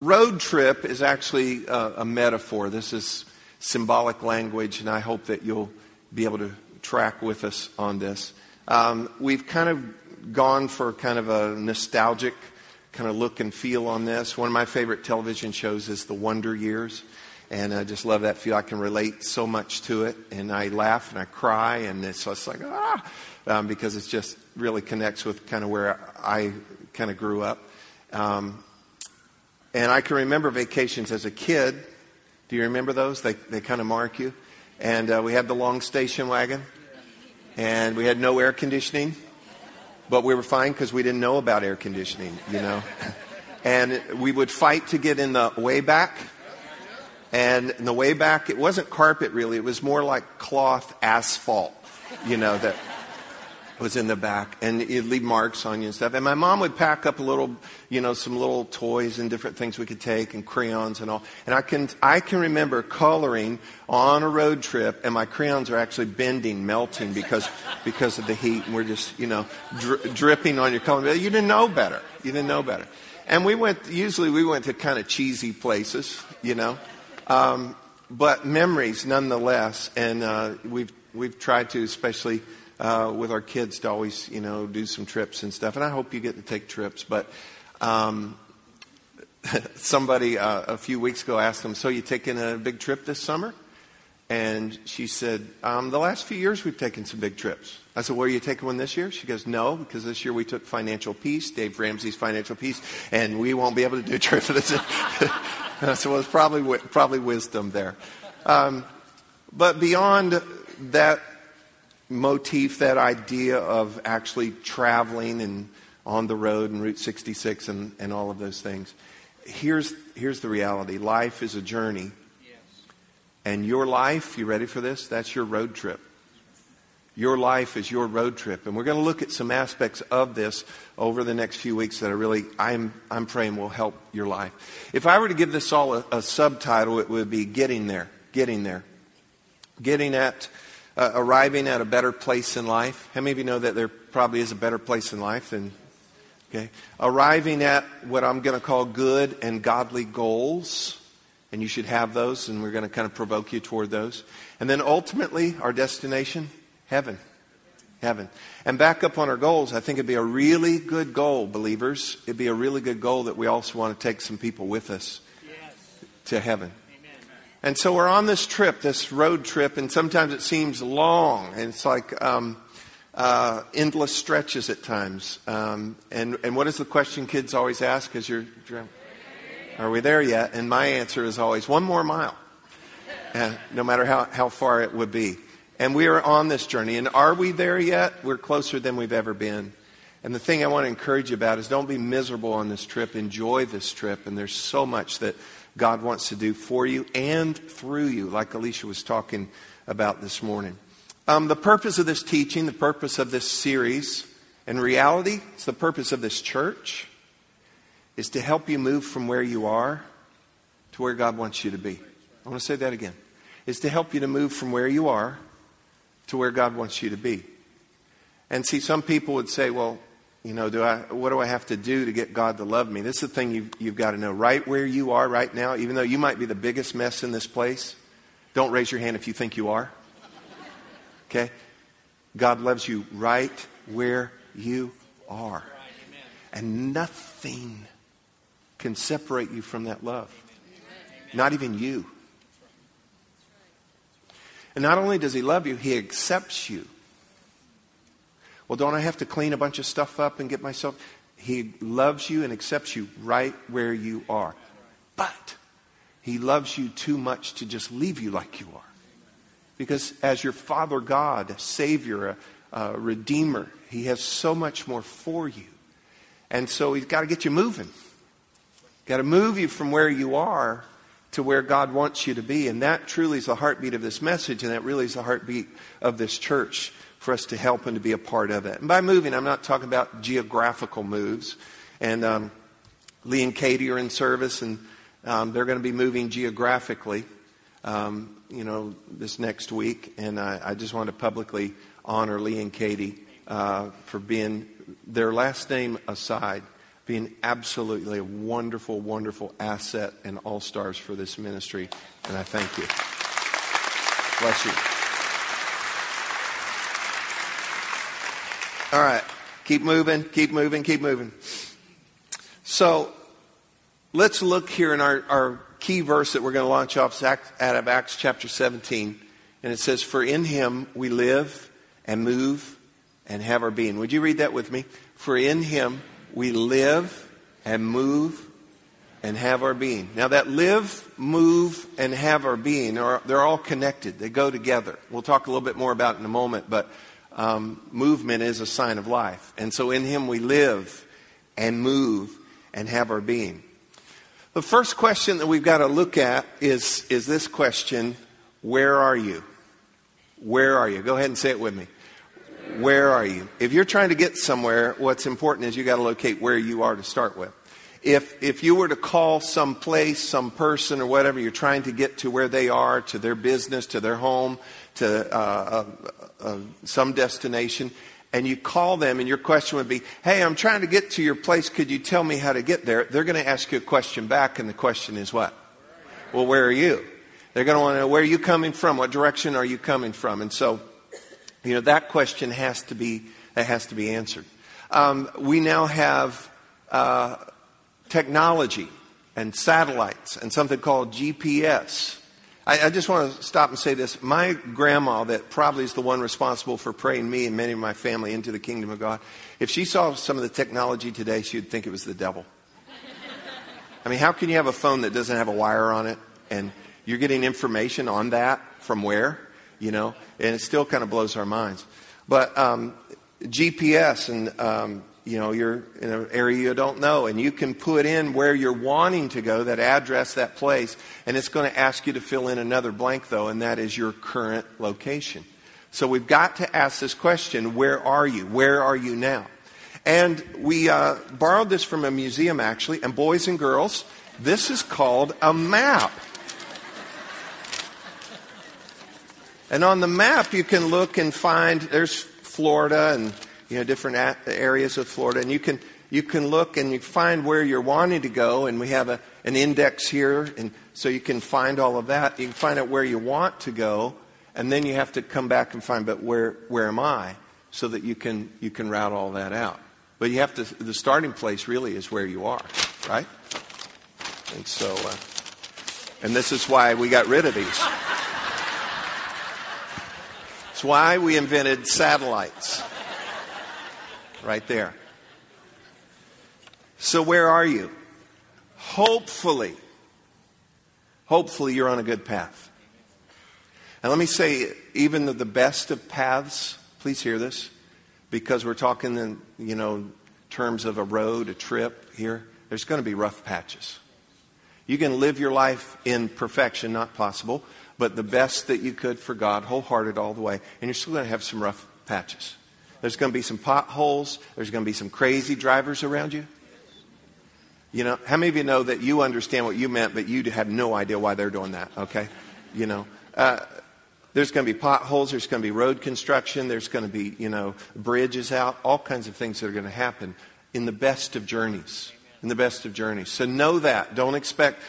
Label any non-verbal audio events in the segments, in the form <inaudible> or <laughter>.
Road trip is actually a, a, metaphor. This is symbolic language, and I hope that you'll be able to track with us on this. Um, we've kind of gone for kind of a nostalgic kind of look and feel on this. One of my favorite television shows is The Wonder Years, and I just love that feel. I can relate so much to it, and I laugh and I cry, and it's just like, ah, um, because it just really connects with kind of where I kind of grew up. Um, and I can remember vacations as a kid. Do you remember those? They, they kind of mark you. And uh, we had the long station wagon, and we had no air conditioning, but we were fine because we didn't know about air conditioning, you know. <laughs> and we would fight to get in the way back. And in the way back, it wasn't carpet really, it was more like cloth asphalt, you know, that was in the back, and it'd leave marks on you and stuff. And my mom would pack up a little, you know, some little toys and different things we could take, and crayons and all. And I can, I can remember coloring on a road trip, and my crayons are actually bending, melting because, <laughs> because of the heat, and we're just, you know, dri- dripping on your color. You didn't know better. You didn't know better. And we went, usually we went to kind of cheesy places, you know, um, but memories nonetheless. And uh, we've we've tried to, especially uh, with our kids to always, you know, do some trips and stuff. And I hope you get to take trips. But um, <laughs> somebody uh, a few weeks ago asked them, "So you taking a big trip this summer?" And she said, um, "The last few years we've taken some big trips." I said, "Well, are you taking one this year?" She goes, "No, because this year we took Financial Peace, Dave Ramsey's Financial Peace, and we won't be able to do a trip this." I said, "Well, it's probably probably wisdom there." Um, but beyond that motif, that idea of actually traveling and on the road and Route 66 and, and all of those things. Here's, here's the reality life is a journey. Yes. And your life, you ready for this? That's your road trip. Your life is your road trip. And we're going to look at some aspects of this over the next few weeks that I really, I'm, I'm praying will help your life. If I were to give this all a, a subtitle, it would be Getting There. Getting There. Getting at uh, arriving at a better place in life. How many of you know that there probably is a better place in life than, okay? Arriving at what I'm going to call good and godly goals. And you should have those, and we're going to kind of provoke you toward those. And then ultimately, our destination, heaven. Heaven. And back up on our goals, I think it'd be a really good goal, believers. It'd be a really good goal that we also want to take some people with us yes. to heaven. And so we're on this trip, this road trip, and sometimes it seems long, and it's like um, uh, endless stretches at times. Um, and, and what is the question kids always ask as you're Are we there yet? And my answer is always one more mile, uh, no matter how, how far it would be. And we are on this journey. And are we there yet? We're closer than we've ever been. And the thing I want to encourage you about is don't be miserable on this trip. Enjoy this trip. And there's so much that God wants to do for you and through you, like Alicia was talking about this morning. Um, the purpose of this teaching, the purpose of this series, in reality, it's the purpose of this church, is to help you move from where you are to where God wants you to be. I want to say that again. Is to help you to move from where you are to where God wants you to be. And see, some people would say, well, you know, do I, what do I have to do to get God to love me? This is the thing you've, you've got to know. Right where you are right now, even though you might be the biggest mess in this place, don't raise your hand if you think you are. Okay? God loves you right where you are. And nothing can separate you from that love. Not even you. And not only does He love you, He accepts you. Well, don't I have to clean a bunch of stuff up and get myself? He loves you and accepts you right where you are. But He loves you too much to just leave you like you are. Because as your Father God, Savior, a, a Redeemer, He has so much more for you. And so He's got to get you moving. Got to move you from where you are to where God wants you to be. And that truly is the heartbeat of this message, and that really is the heartbeat of this church for us to help and to be a part of it. And by moving, I'm not talking about geographical moves. And um, Lee and Katie are in service, and um, they're going to be moving geographically, um, you know, this next week. And I, I, just want to publicly honor Lee and Katie uh, for being their last name aside. being absolutely a wonderful, wonderful asset and all stars for this ministry. And I thank you. Bless you. All right. Keep moving, keep moving, keep moving. So let's look here in our, our key verse that we're going to launch off out of Acts chapter 17. And it says, For in him we live and move and have our being. Would you read that with me? For in him we live and move and have our being. Now, that live, move, and have our being, are, they're all connected. They go together. We'll talk a little bit more about it in a moment, but um, movement is a sign of life. And so in Him we live and move and have our being. The first question that we've got to look at is, is this question Where are you? Where are you? Go ahead and say it with me. Where are you? If you're trying to get somewhere, what's important is you got to locate where you are to start with. If, if you were to call some place, some person, or whatever, you're trying to get to where they are, to their business, to their home, to uh, uh, some destination, and you call them, and your question would be, Hey, I'm trying to get to your place. Could you tell me how to get there? They're going to ask you a question back, and the question is what? Well, where are you? They're going to want to know, Where are you coming from? What direction are you coming from? And so, you know, that question has to be, that has to be answered. Um, we now have uh, technology and satellites and something called GPS I, I, just want to stop and say this. My grandma, that probably is the one responsible for praying me and many of my family into the kingdom of God, if she saw some of the technology today, she would think it was the devil. <laughs> I mean, how can you have a phone that doesn't have a wire on it and you're getting information on that from where? You know, and it still kind of blows our minds. But um, GPS and um, you know, you're in an area you don't know, and you can put in where you're wanting to go, that address, that place, and it's going to ask you to fill in another blank, though, and that is your current location. So we've got to ask this question where are you? Where are you now? And we uh, borrowed this from a museum, actually, and boys and girls, this is called a map. And on the map, you can look and find there's Florida and you know, different areas of Florida, and you can you can look and you find where you're wanting to go, and we have a, an index here, and so you can find all of that. You can find out where you want to go, and then you have to come back and find, but where where am I, so that you can you can route all that out. But you have to. The starting place really is where you are, right? And so, uh, and this is why we got rid of these. It's why we invented satellites right there. So, where are you? Hopefully, hopefully you're on a good path. And let me say, even the best of paths, please hear this, because we're talking in, you know, terms of a road, a trip here, there's going to be rough patches. You can live your life in perfection, not possible, but the best that you could for God, wholehearted all the way, and you're still going to have some rough patches. There's going to be some potholes. There's going to be some crazy drivers around you. You know, how many of you know that you understand what you meant, but you have no idea why they're doing that, okay? You know, uh, there's going to be potholes. There's going to be road construction. There's going to be, you know, bridges out, all kinds of things that are going to happen in the best of journeys. In the best of journeys. So know that. Don't expect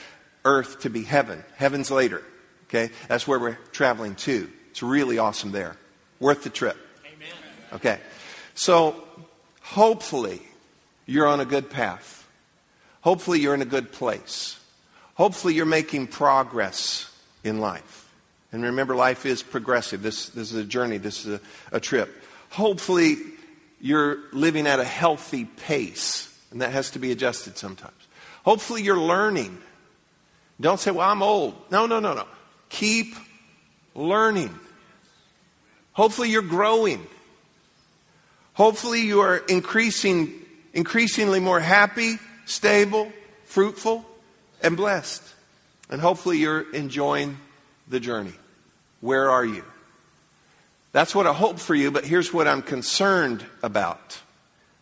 earth to be heaven. Heaven's later, okay? That's where we're traveling to. It's really awesome there. Worth the trip. Okay. So hopefully you're on a good path. Hopefully you're in a good place. Hopefully you're making progress in life. And remember, life is progressive. This, this is a journey, this is a, a trip. Hopefully you're living at a healthy pace, and that has to be adjusted sometimes. Hopefully you're learning. Don't say, well, I'm old. No, no, no, no. Keep learning. Hopefully you're growing. Hopefully, you are increasing, increasingly more happy, stable, fruitful, and blessed. And hopefully, you're enjoying the journey. Where are you? That's what I hope for you, but here's what I'm concerned about.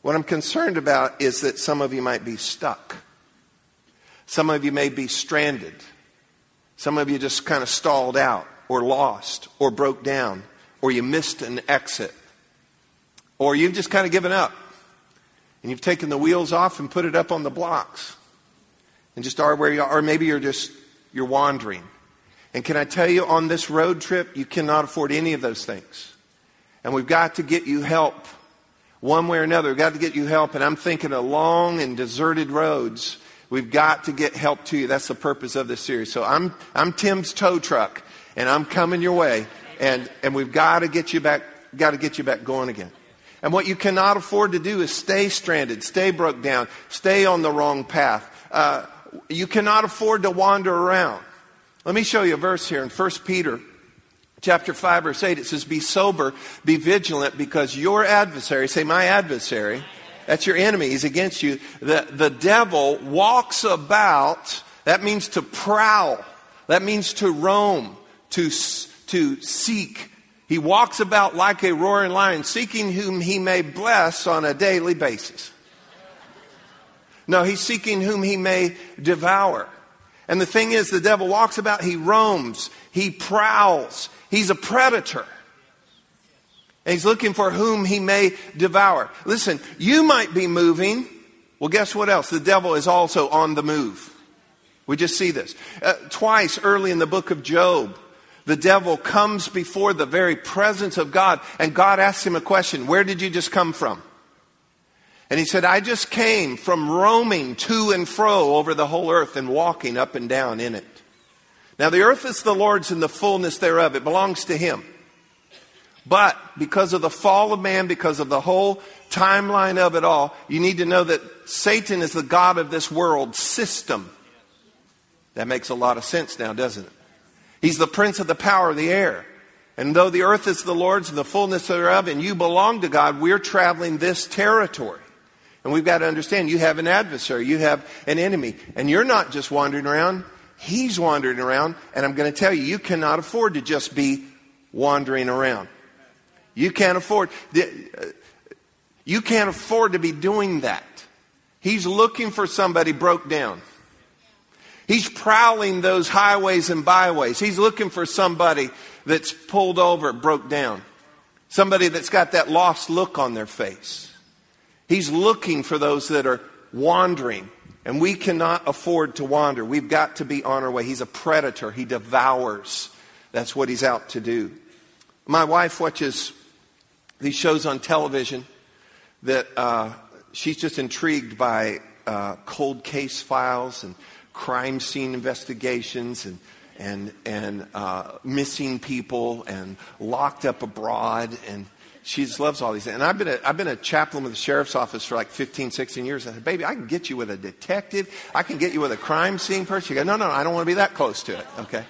What I'm concerned about is that some of you might be stuck. Some of you may be stranded. Some of you just kind of stalled out or lost or broke down or you missed an exit or you've just kind of given up. and you've taken the wheels off and put it up on the blocks and just are where you are. Or maybe you're just, you're wandering. And can I tell you, on this road trip, you cannot afford any of those things. And we've got to get you help one way or another. We've got to get you help. And I'm thinking of long and deserted roads. We've got to get help to you. That's the purpose of this series. So I'm, I'm Tim's tow truck, and I'm coming your way. And, and we've got to get you back, got to get you back going again. And what you cannot afford to do is stay stranded, stay broke down, stay on the wrong path. Uh, you cannot afford to wander around. Let me show you a verse here in 1 Peter chapter 5 verse 8 it says be sober be vigilant because your adversary say my adversary that's your enemy he's against you the, the devil walks about that means to prowl that means to roam to, to seek he walks about like a roaring lion seeking whom he may bless on a daily basis no he's seeking whom he may devour and the thing is, the devil walks about, he roams, he prowls, he's a predator. And he's looking for whom he may devour. Listen, you might be moving. Well, guess what else? The devil is also on the move. We just see this. Uh, twice early in the book of Job, the devil comes before the very presence of God, and God asks him a question Where did you just come from? And he said, I just came from roaming to and fro over the whole earth and walking up and down in it. Now, the earth is the Lord's and the fullness thereof. It belongs to Him. But because of the fall of man, because of the whole timeline of it all, you need to know that Satan is the God of this world system. That makes a lot of sense now, doesn't it? He's the prince of the power of the air. And though the earth is the Lord's and the fullness thereof, and you belong to God, we're traveling this territory. And we've got to understand you have an adversary, you have an enemy, and you're not just wandering around, he's wandering around. And I'm going to tell you, you cannot afford to just be wandering around. You can't afford. You can't afford to be doing that. He's looking for somebody broke down. He's prowling those highways and byways. He's looking for somebody that's pulled over, broke down. Somebody that's got that lost look on their face. He's looking for those that are wandering. And we cannot afford to wander. We've got to be on our way. He's a predator. He devours. That's what he's out to do. My wife watches these shows on television that uh, she's just intrigued by uh, cold case files and crime scene investigations and and and uh, missing people and locked up abroad and she just loves all these. And I've been, a, I've been a chaplain with the sheriff's office for like 15, 16 years. I said, baby, I can get you with a detective. I can get you with a crime scene person. She goes, no, no, I don't want to be that close to it. Okay.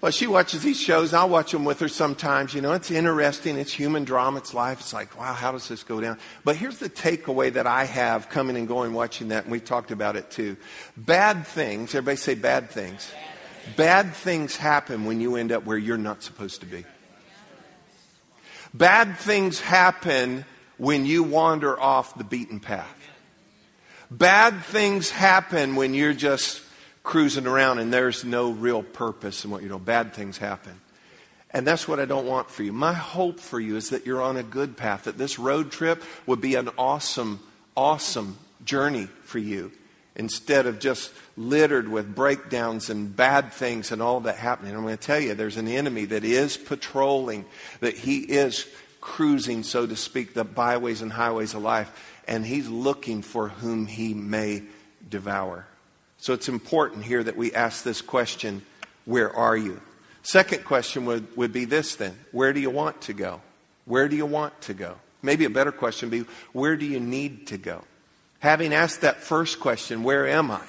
Well, she watches these shows, I'll watch them with her sometimes. You know, it's interesting. It's human drama. It's life. It's like, wow, how does this go down? But here's the takeaway that I have coming and going watching that, and we've talked about it too. Bad things, everybody say bad things. Bad things happen when you end up where you're not supposed to be. Bad things happen when you wander off the beaten path. Bad things happen when you're just cruising around and there's no real purpose in what you know. Bad things happen. And that's what I don't want for you. My hope for you is that you're on a good path, that this road trip would be an awesome, awesome journey for you instead of just littered with breakdowns and bad things and all that happening. I'm going to tell you, there's an enemy that is patrolling, that he is cruising, so to speak, the byways and highways of life, and he's looking for whom he may devour. So it's important here that we ask this question where are you? Second question would, would be this then where do you want to go? Where do you want to go? Maybe a better question would be where do you need to go? Having asked that first question, where am I?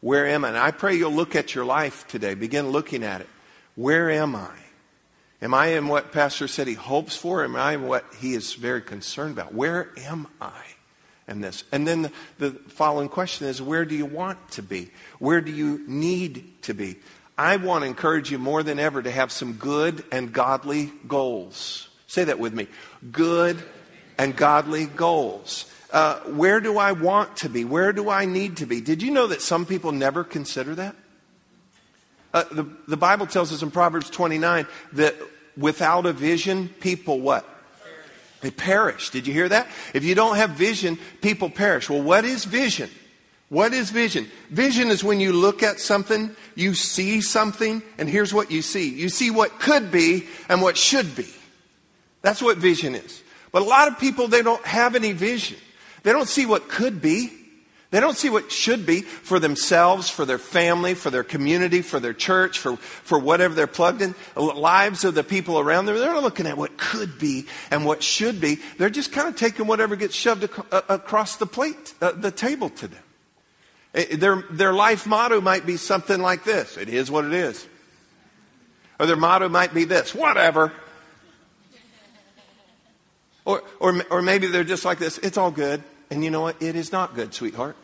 Where am I? And I pray you'll look at your life today. Begin looking at it. Where am I? Am I in what Pastor said he hopes for? Am I in what he is very concerned about? Where am I in this? And then the, the following question is where do you want to be? Where do you need to be? I want to encourage you more than ever to have some good and godly goals. Say that with me. Good and godly goals. Uh, where do I want to be? Where do I need to be? Did you know that some people never consider that? Uh, the, the Bible tells us in Proverbs 29 that without a vision, people what? They perish. Did you hear that? If you don't have vision, people perish. Well, what is vision? What is vision? Vision is when you look at something, you see something, and here's what you see. You see what could be and what should be. That's what vision is. But a lot of people, they don't have any vision. They don't see what could be. They don't see what should be for themselves, for their family, for their community, for their church, for, for whatever they're plugged in. Lives of the people around them, they're not looking at what could be and what should be. They're just kind of taking whatever gets shoved ac- uh, across the plate, uh, the table to them. Eh, eh, their, their life motto might be something like this It is what it is. Or their motto might be this whatever. Or, or, or maybe they're just like this it's all good. And you know what? It is not good, sweetheart.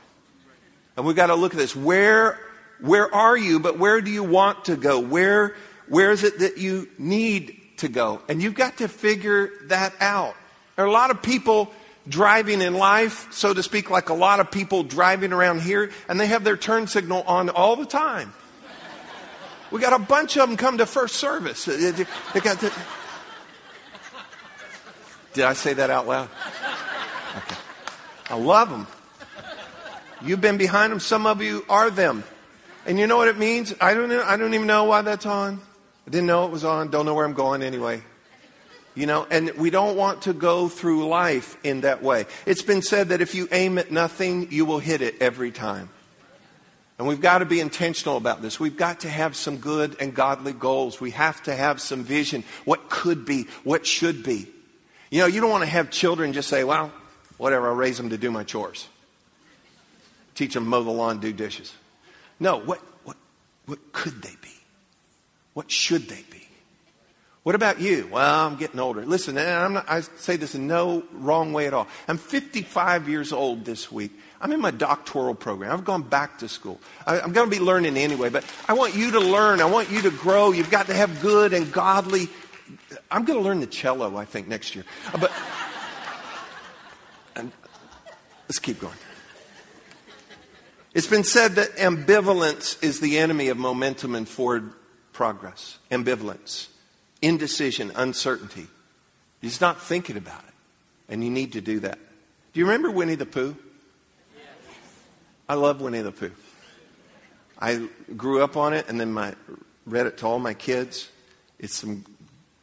And we've got to look at this. Where, where are you, but where do you want to go? Where, where is it that you need to go? And you've got to figure that out. There are a lot of people driving in life, so to speak, like a lot of people driving around here, and they have their turn signal on all the time. We got a bunch of them come to first service. They got to... Did I say that out loud? I love them. You've been behind them. Some of you are them. And you know what it means? I don't, I don't even know why that's on. I didn't know it was on. Don't know where I'm going anyway. You know, and we don't want to go through life in that way. It's been said that if you aim at nothing, you will hit it every time. And we've got to be intentional about this. We've got to have some good and godly goals. We have to have some vision. What could be, what should be. You know, you don't want to have children just say, well, whatever, I'll raise them to do my chores. Teach them mow the lawn, do dishes. No, what, what, what could they be? What should they be? What about you? Well, I'm getting older. Listen, eh, not, i say this in no wrong way at all. I'm 55 years old this week. I'm in my doctoral program. I've gone back to school. I, I'm going to be learning anyway, but I want you to learn. I want you to grow. You've got to have good and godly. I'm going to learn the cello, I think, next year. But and let's keep going. It's been said that ambivalence is the enemy of momentum and forward progress. Ambivalence indecision, uncertainty. You're just not thinking about it. And you need to do that. Do you remember Winnie the Pooh? I love Winnie the Pooh. I grew up on it and then my, read it to all my kids. It's some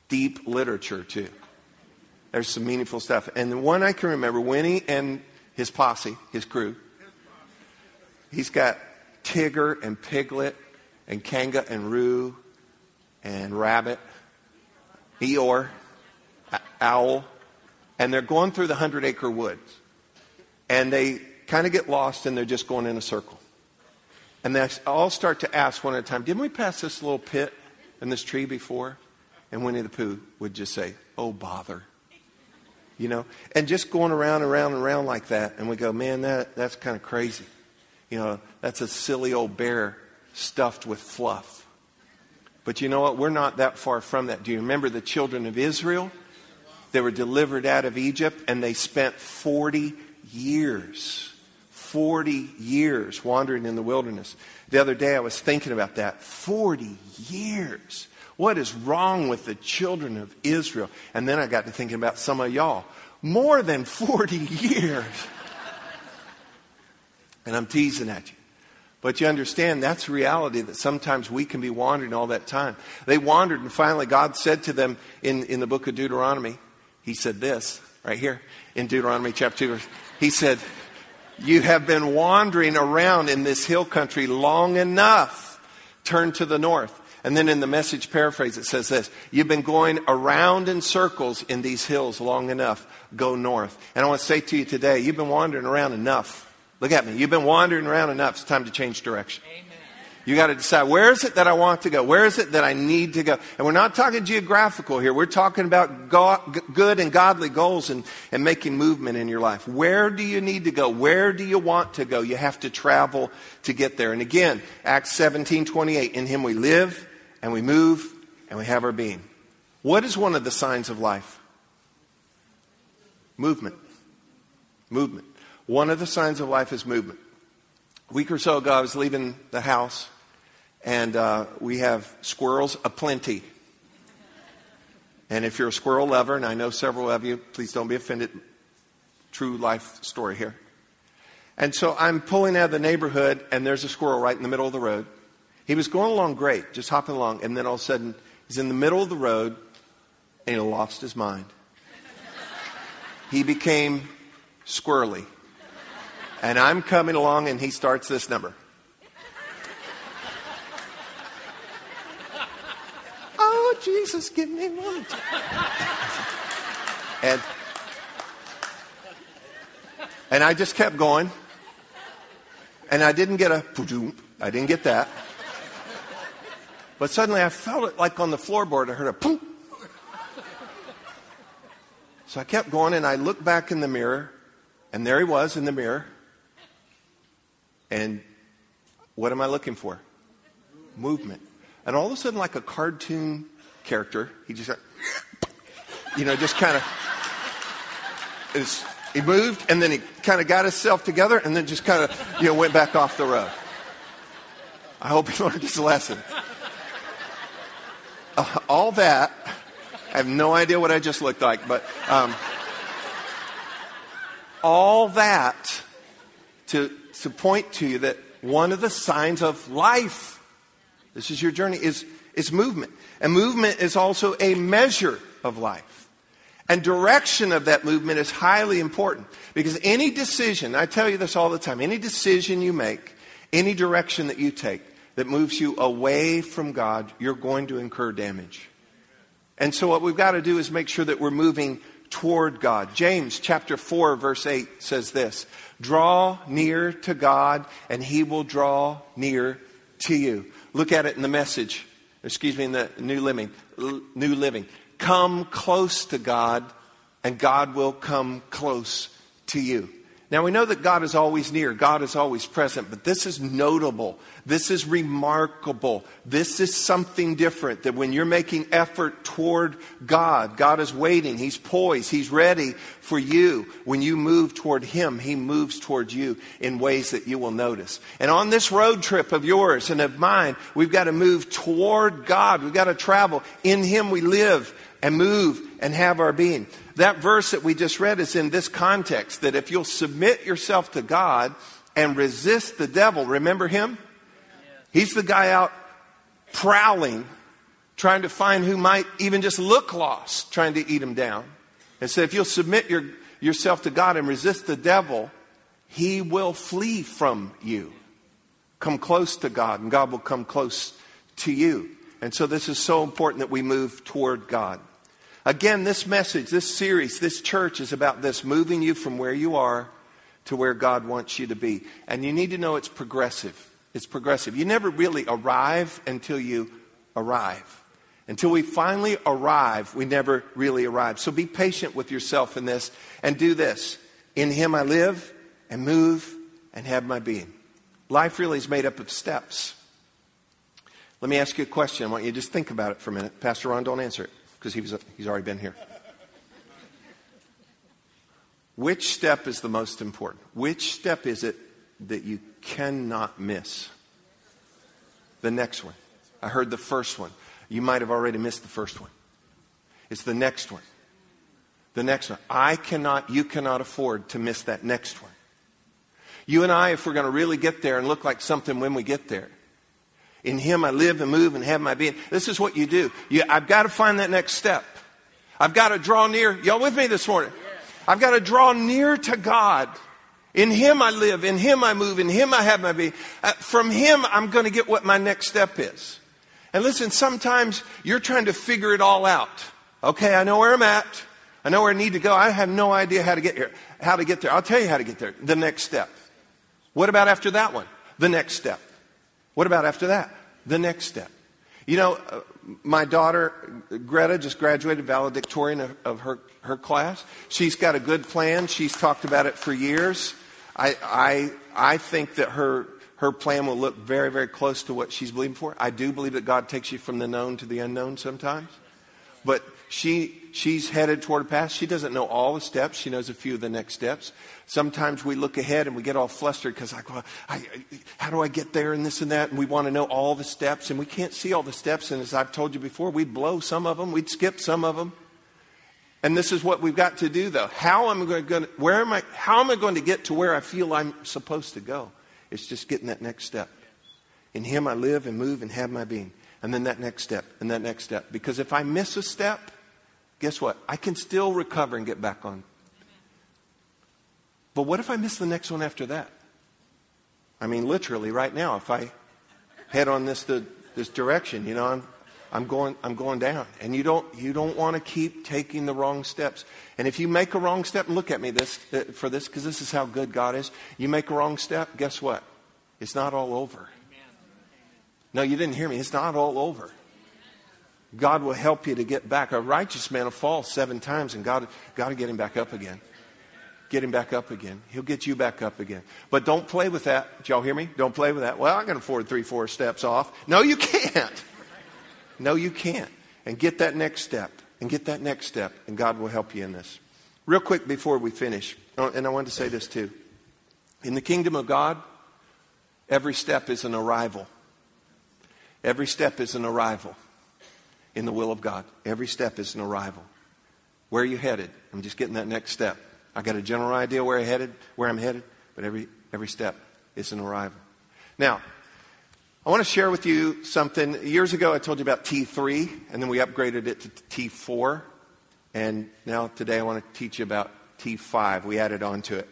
deep literature, too. There's some meaningful stuff. And the one I can remember, Winnie and his posse, his crew, he's got Tigger and Piglet and Kanga and Roo and Rabbit Eeyore, Owl, and they're going through the Hundred Acre Woods. And they kind of get lost and they're just going in a circle. And they all start to ask one at a time, Didn't we pass this little pit and this tree before? And Winnie the Pooh would just say, Oh, bother. You know? And just going around and around and around like that. And we go, Man, that, that's kind of crazy. You know, that's a silly old bear stuffed with fluff. But you know what? We're not that far from that. Do you remember the children of Israel? They were delivered out of Egypt and they spent 40 years, 40 years wandering in the wilderness. The other day I was thinking about that. 40 years. What is wrong with the children of Israel? And then I got to thinking about some of y'all. More than 40 years. And I'm teasing at you. But you understand that's reality that sometimes we can be wandering all that time. They wandered, and finally God said to them in, in the book of Deuteronomy, He said this right here in Deuteronomy chapter 2. He said, You have been wandering around in this hill country long enough. Turn to the north. And then in the message paraphrase, it says this You've been going around in circles in these hills long enough. Go north. And I want to say to you today, you've been wandering around enough. Look at me. You've been wandering around enough. It's time to change direction. Amen. You got to decide where is it that I want to go? Where is it that I need to go? And we're not talking geographical here. We're talking about God, good and godly goals and, and making movement in your life. Where do you need to go? Where do you want to go? You have to travel to get there. And again, Acts 17 28. In him we live and we move and we have our being. What is one of the signs of life? Movement. Movement. One of the signs of life is movement. A week or so ago, I was leaving the house, and uh, we have squirrels aplenty. And if you're a squirrel lover, and I know several of you, please don't be offended. True life story here. And so I'm pulling out of the neighborhood, and there's a squirrel right in the middle of the road. He was going along great, just hopping along, and then all of a sudden, he's in the middle of the road, and he lost his mind. He became squirrely. And I'm coming along, and he starts this number. oh, Jesus, give me one. and, and I just kept going. And I didn't get a I didn't get that. But suddenly I felt it like on the floorboard. I heard a poop. So I kept going and I looked back in the mirror, and there he was in the mirror. And what am I looking for? Movement. And all of a sudden, like a cartoon character, he just, you know, just kind of, he moved and then he kind of got himself together and then just kind of, you know, went back off the road. I hope he learned his lesson. Uh, all that, I have no idea what I just looked like, but um, all that to, to point to you that one of the signs of life, this is your journey, is, is movement. And movement is also a measure of life. And direction of that movement is highly important because any decision, I tell you this all the time, any decision you make, any direction that you take that moves you away from God, you're going to incur damage. And so what we've got to do is make sure that we're moving toward God. James chapter 4 verse 8 says this, draw near to God and he will draw near to you. Look at it in the message, excuse me, in the New Living. New Living. Come close to God, and God will come close to you. Now we know that God is always near, God is always present, but this is notable. This is remarkable. This is something different that when you're making effort toward God, God is waiting, He's poised, He's ready for you. When you move toward Him, He moves toward you in ways that you will notice. And on this road trip of yours and of mine, we've got to move toward God. We've got to travel. In Him we live and move and have our being. That verse that we just read is in this context that if you'll submit yourself to God and resist the devil, remember him? He's the guy out prowling, trying to find who might even just look lost, trying to eat him down. And so if you'll submit your, yourself to God and resist the devil, he will flee from you. Come close to God, and God will come close to you. And so this is so important that we move toward God. Again, this message, this series, this church is about this moving you from where you are to where God wants you to be. And you need to know it's progressive. It's progressive. You never really arrive until you arrive. Until we finally arrive, we never really arrive. So be patient with yourself in this and do this. In Him I live and move and have my being. Life really is made up of steps. Let me ask you a question. I want you to just think about it for a minute. Pastor Ron, don't answer it because he he's already been here. Which step is the most important? Which step is it that you cannot miss? The next one. I heard the first one. You might have already missed the first one. It's the next one. The next one. I cannot, you cannot afford to miss that next one. You and I, if we're going to really get there and look like something when we get there, in Him I live and move and have my being. This is what you do. You, I've got to find that next step. I've got to draw near. Y'all with me this morning? I've got to draw near to God. In Him I live. In Him I move. In Him I have my being. Uh, from Him I'm going to get what my next step is. And listen, sometimes you're trying to figure it all out. Okay, I know where I'm at. I know where I need to go. I have no idea how to get here. How to get there. I'll tell you how to get there. The next step. What about after that one? The next step. What about after that? The next step. You know, uh, my daughter, Greta, just graduated valedictorian of, of, her, her class. She's got a good plan. She's talked about it for years. I, I, I think that her, her plan will look very, very close to what she's believing for. I do believe that God takes you from the known to the unknown sometimes. but she she's headed toward a path. She doesn't know all the steps. She knows a few of the next steps. Sometimes we look ahead and we get all flustered because I go, I, how do I get there and this and that? And we want to know all the steps and we can't see all the steps. And as I've told you before, we'd blow some of them, we'd skip some of them. And this is what we've got to do though. How am I going to, where am I, how am I going to get to where I feel I'm supposed to go? It's just getting that next step. In Him I live and move and have my being. And then that next step and that next step. Because if I miss a step, guess what? I can still recover and get back on. But what if I miss the next one after that? I mean, literally, right now, if I head on this, the, this direction, you know, I'm, I'm, going, I'm going down. And you don't, you don't want to keep taking the wrong steps. And if you make a wrong step, and look at me this, uh, for this, because this is how good God is. You make a wrong step, guess what? It's not all over. No, you didn't hear me. It's not all over. God will help you to get back. A righteous man will fall seven times, and God, God will get him back up again. Get him back up again. He'll get you back up again. But don't play with that. Did y'all hear me? Don't play with that. Well, I can afford three, four steps off. No, you can't. No, you can't. And get that next step. And get that next step. And God will help you in this. Real quick before we finish, oh, and I want to say this too. In the kingdom of God, every step is an arrival. Every step is an arrival in the will of God. Every step is an arrival. Where are you headed? I'm just getting that next step. I got a general idea where I headed, where I'm headed, but every every step is an arrival. Now, I want to share with you something. Years ago, I told you about T3, and then we upgraded it to T4, and now today I want to teach you about T5. We added on to it,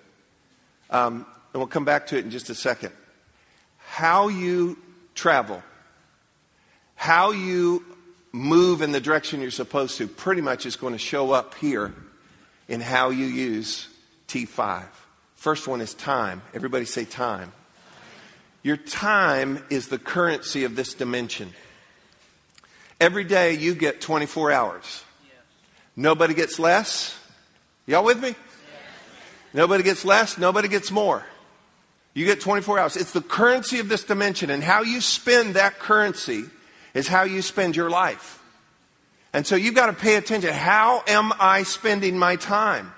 um, and we'll come back to it in just a second. How you travel, how you move in the direction you're supposed to pretty much is going to show up here in how you use T5. First one is time. Everybody say time. Your time is the currency of this dimension. Every day you get 24 hours. Nobody gets less. Y'all with me? Nobody gets less, nobody gets more. You get 24 hours. It's the currency of this dimension, and how you spend that currency is how you spend your life. And so you've got to pay attention. How am I spending my time?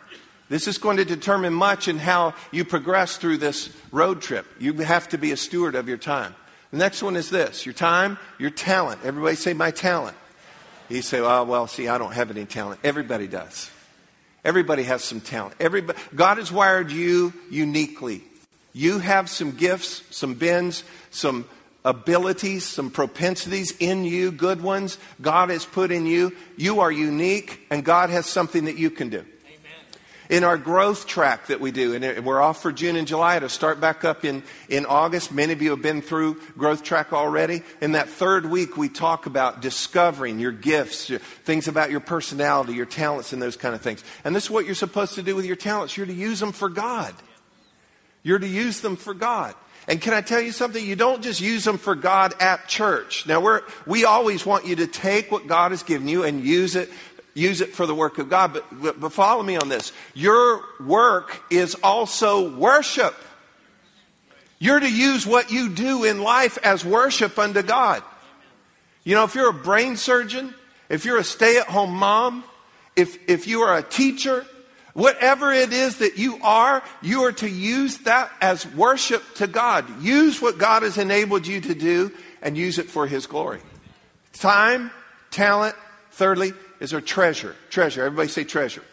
This is going to determine much in how you progress through this road trip. You have to be a steward of your time. The next one is this your time, your talent. Everybody say, my talent. You say, oh, well, see, I don't have any talent. Everybody does. Everybody has some talent. Everybody, God has wired you uniquely. You have some gifts, some bends, some abilities, some propensities in you, good ones, God has put in you. You are unique, and God has something that you can do. In our growth track that we do, and we're off for June and July, it'll start back up in, in August. Many of you have been through growth track already. In that third week, we talk about discovering your gifts, your, things about your personality, your talents, and those kind of things. And this is what you're supposed to do with your talents. You're to use them for God. You're to use them for God. And can I tell you something? You don't just use them for God at church. Now we're, we always want you to take what God has given you and use it, use it for the work of God. But, but, follow me on this. Your work is also worship. You're to use what you do in life as worship unto God. You know, if you're a brain surgeon, if you're a stay at home mom, if, if you are a teacher, Whatever it is that you are, you are to use that as worship to God. Use what God has enabled you to do and use it for His glory. Time, talent, thirdly, is our treasure. Treasure. Everybody say treasure.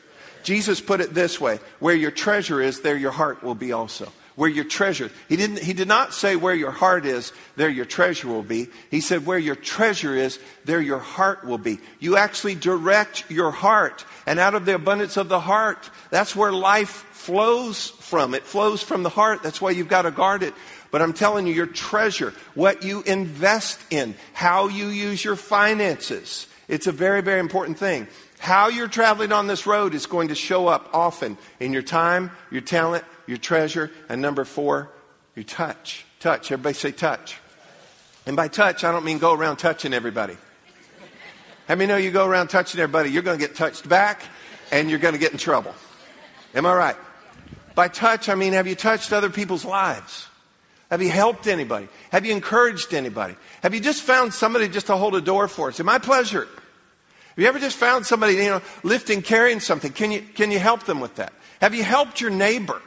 Jesus put it this way where your treasure is, there your heart will be also. Where your treasure. He didn't he did not say where your heart is, there your treasure will be. He said where your treasure is, there your heart will be. You actually direct your heart. And out of the abundance of the heart, that's where life flows from. It flows from the heart. That's why you've got to guard it. But I'm telling you, your treasure, what you invest in, how you use your finances, it's a very, very important thing. How you're traveling on this road is going to show up often in your time, your talent, your treasure, and number four, your touch. Touch. Everybody say touch. And by touch, I don't mean go around touching everybody. How many know you go around touching everybody, you're going to get touched back and you're going to get in trouble? Am I right? By touch, I mean, have you touched other people's lives? Have you helped anybody? Have you encouraged anybody? Have you just found somebody just to hold a door for us? In my pleasure. Have you ever just found somebody, you know, lifting, carrying something? Can you, can you help them with that? Have you helped your neighbor?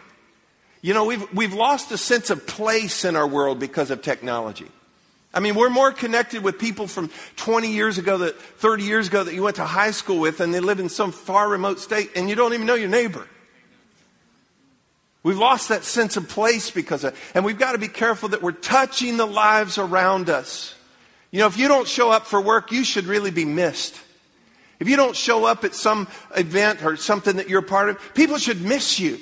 You know, we've, we've lost a sense of place in our world because of technology. I mean, we're more connected with people from 20 years ago, that 30 years ago that you went to high school with, and they live in some far remote state, and you don't even know your neighbor. We've lost that sense of place because of, and we've got to be careful that we're touching the lives around us. You know, if you don't show up for work, you should really be missed. If you don't show up at some event or something that you're a part of, people should miss you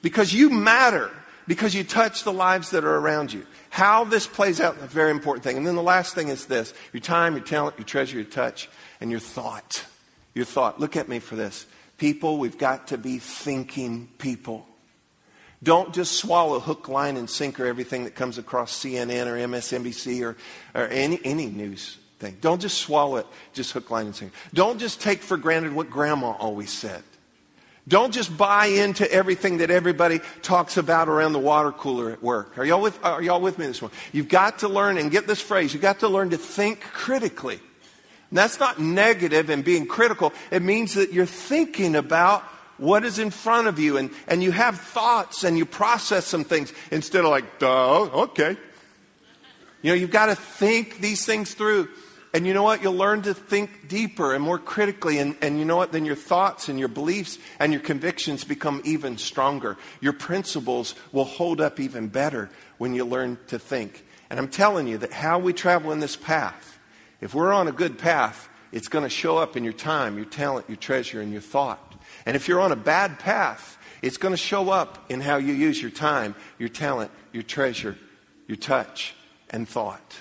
because you matter, because you touch the lives that are around you. How this plays out is a very important thing. And then the last thing is this your time, your talent, your treasure, your touch, and your thought. Your thought. Look at me for this. People, we've got to be thinking people. Don't just swallow hook, line, and sinker everything that comes across CNN or MSNBC or, or any, any news thing. Don't just swallow it, just hook, line, and sinker. Don't just take for granted what grandma always said. Don't just buy into everything that everybody talks about around the water cooler at work. Are y'all with, are y'all with me this morning? You've got to learn, and get this phrase, you've got to learn to think critically. And that's not negative and being critical. It means that you're thinking about what is in front of you and, and you have thoughts and you process some things instead of like, duh, okay. You know, you've got to think these things through. And you know what? You'll learn to think deeper and more critically. And, and you know what? Then your thoughts and your beliefs and your convictions become even stronger. Your principles will hold up even better when you learn to think. And I'm telling you that how we travel in this path, if we're on a good path, it's going to show up in your time, your talent, your treasure, and your thought. And if you're on a bad path, it's going to show up in how you use your time, your talent, your treasure, your touch, and thought.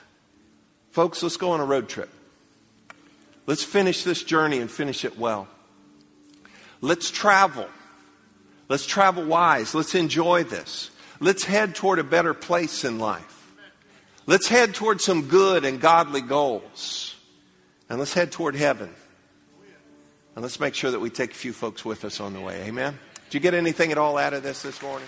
Folks, let's go on a road trip. Let's finish this journey and finish it well. Let's travel. Let's travel wise. Let's enjoy this. Let's head toward a better place in life. Let's head toward some good and godly goals. And let's head toward heaven. And let's make sure that we take a few folks with us on the way. Amen? Did you get anything at all out of this this morning?